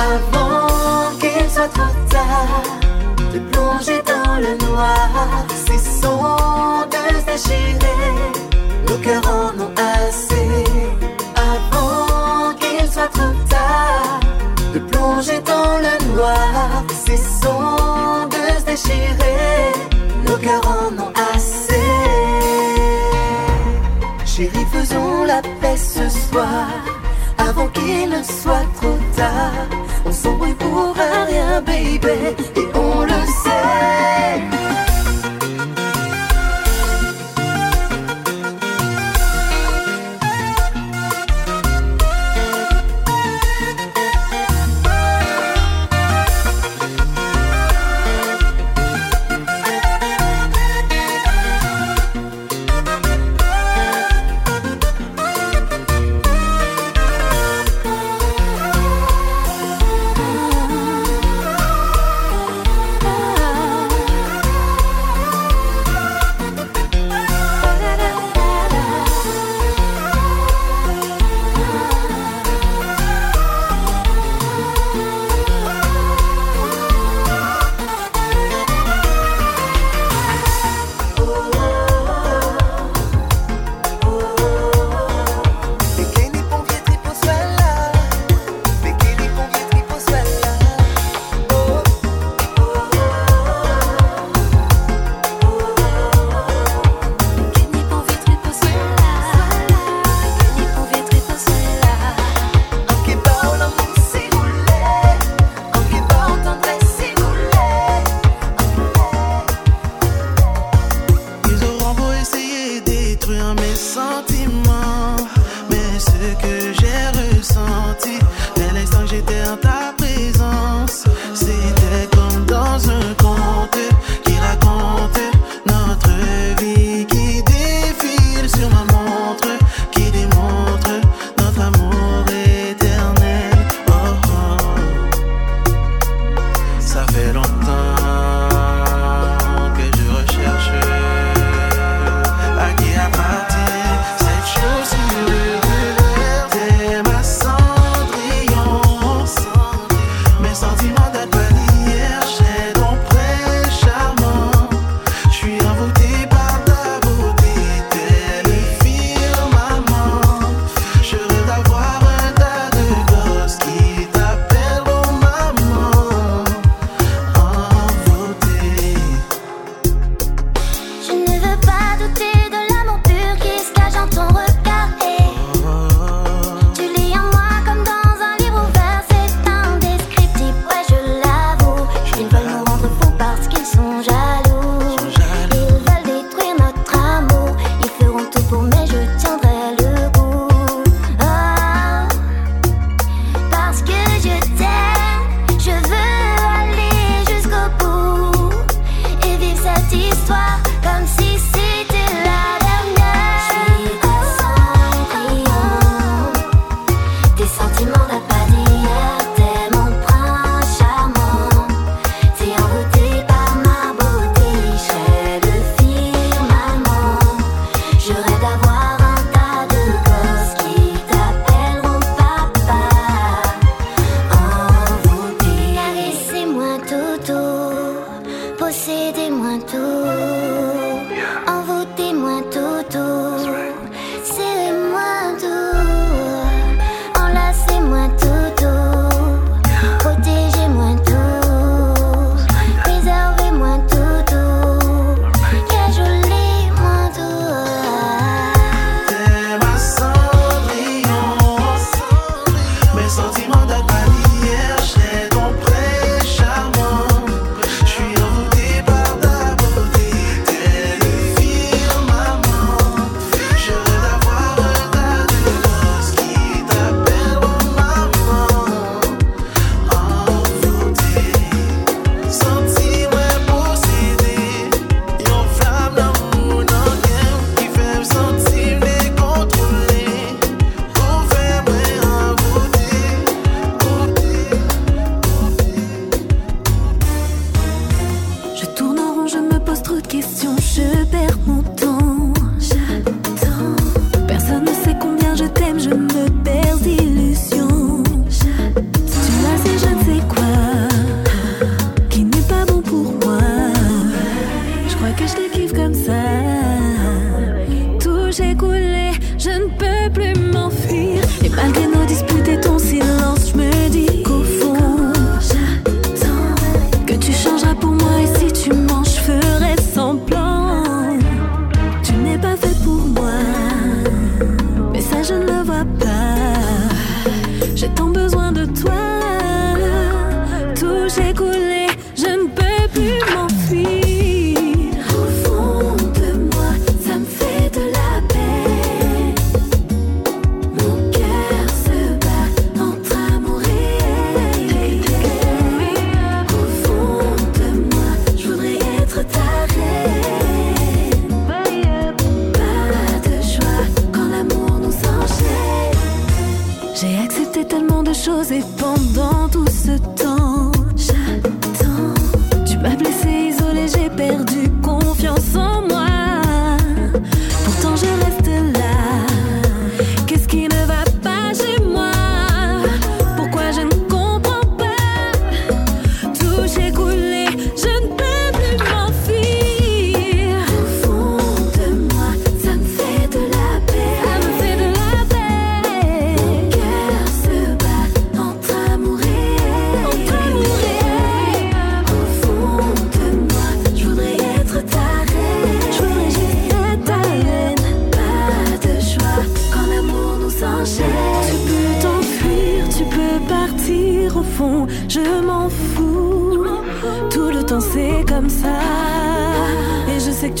Avant qu'il soit trop tard, de plonger dans le noir, cessons de se déchirer, nos cœurs en ont assez. Avant qu'il soit trop tard, de plonger dans le noir, cessons de se déchirer, nos cœurs en ont assez. Chérie, faisons la paix ce soir avant qu'il ne soit trop tard. On s'embrouille pour un rien, baby, et on le sait. J'ai accepté tellement de choses et pendant tout ce temps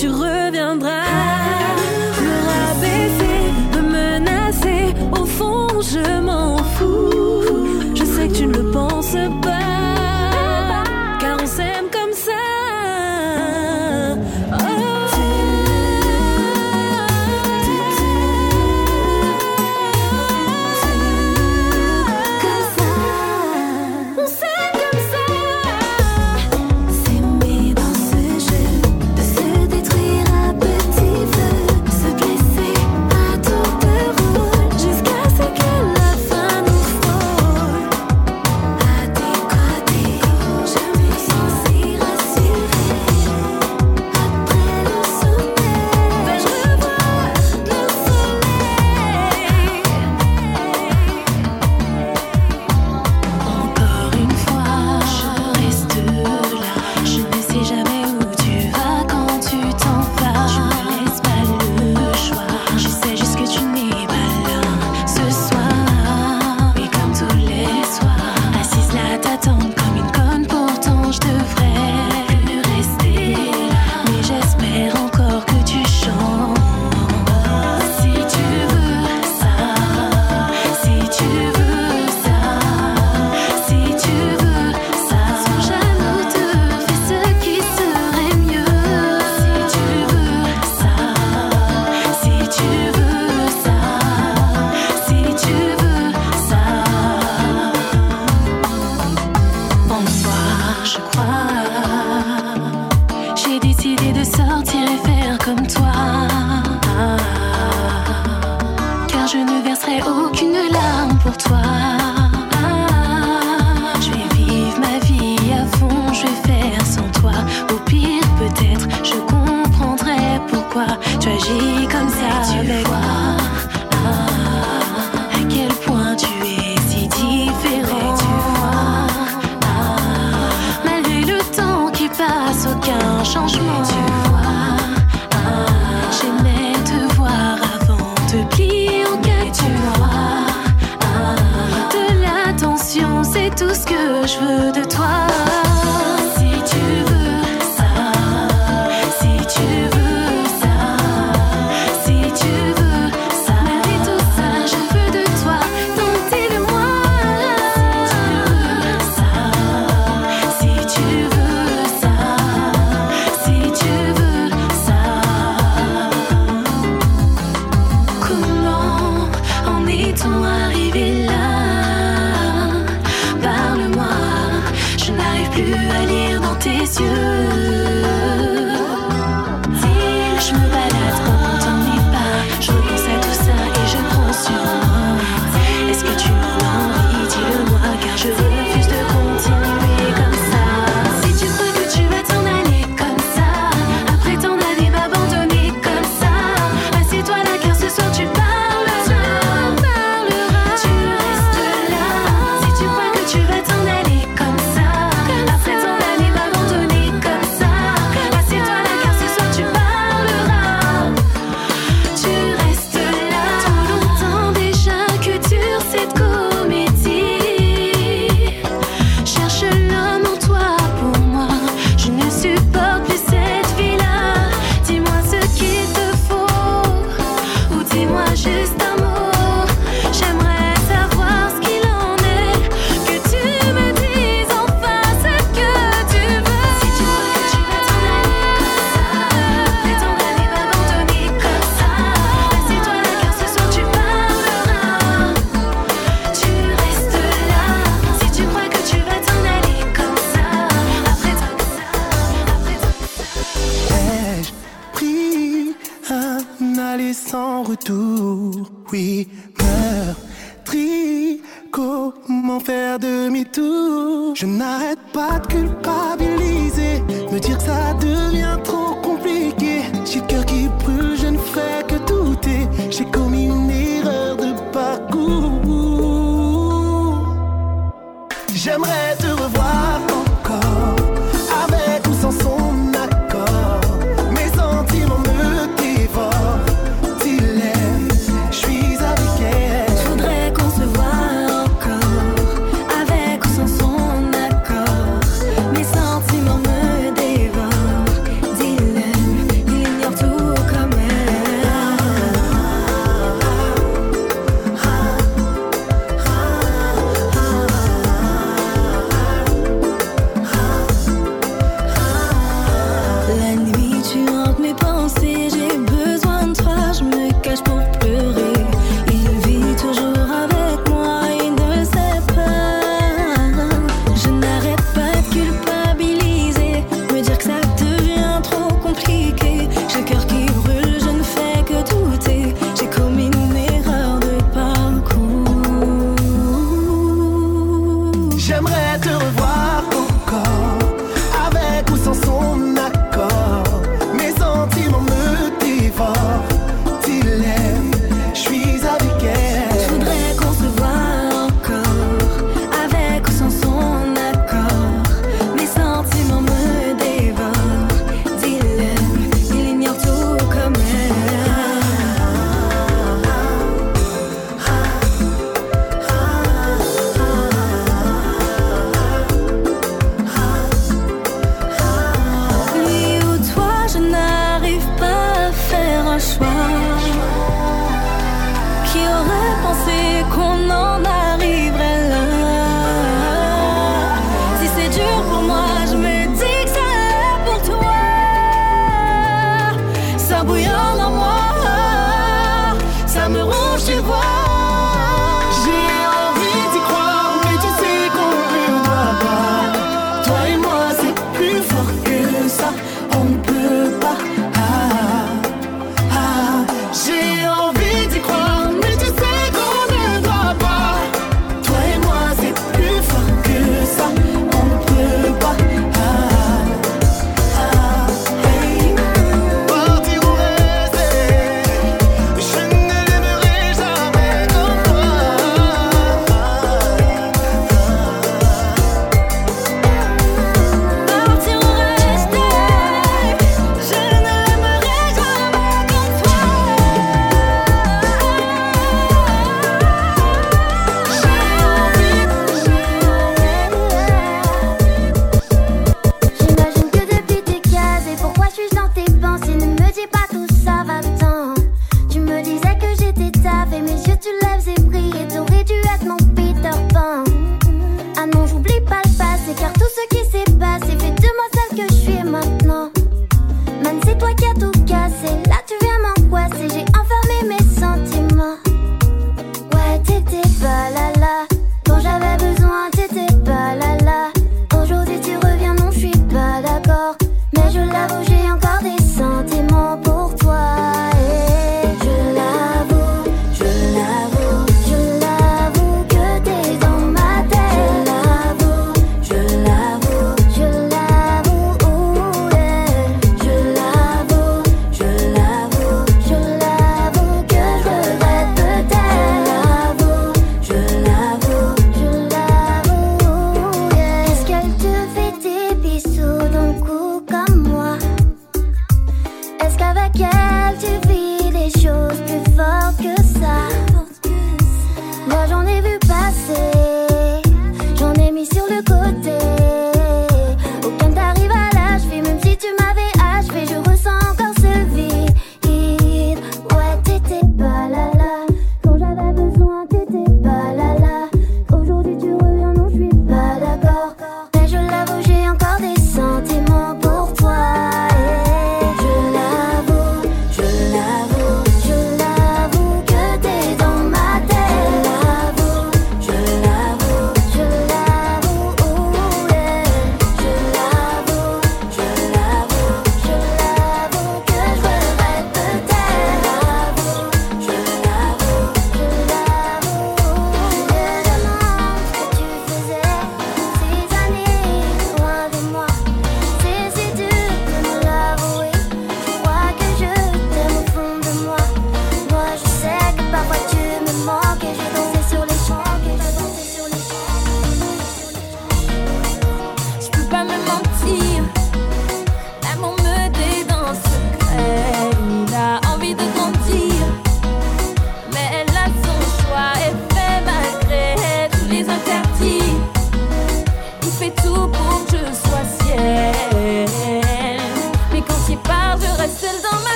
tu re 时光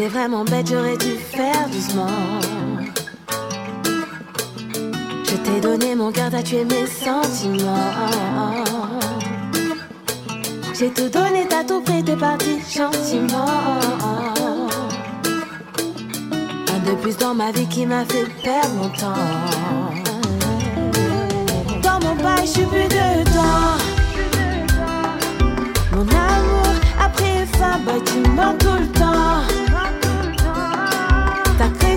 J'étais vraiment bête, j'aurais dû faire doucement. Je t'ai donné mon cœur, t'as tué mes sentiments. J'ai tout donné, t'as tout pris, t'es parti gentiment. Un de plus dans ma vie qui m'a fait perdre mon temps. Dans mon bail, je suis plus dedans. Mon amour a pris fin, bah tu mens tout le temps. 다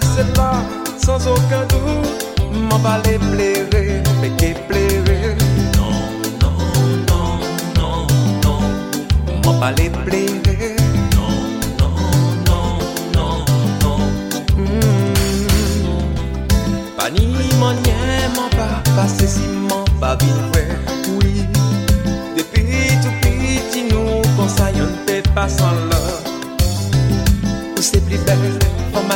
laisser là, sans aucun doute. M'en va les plairer, mais qui plairer. Non, non, non, non, non. M'en va les plairer. Non, non, non, non, non. Mm. Pas ni m'en nien, m'en pas passer si m'en pas vivre. Oui, depuis tout petit, nous, qu'on s'aille, on te passe en là.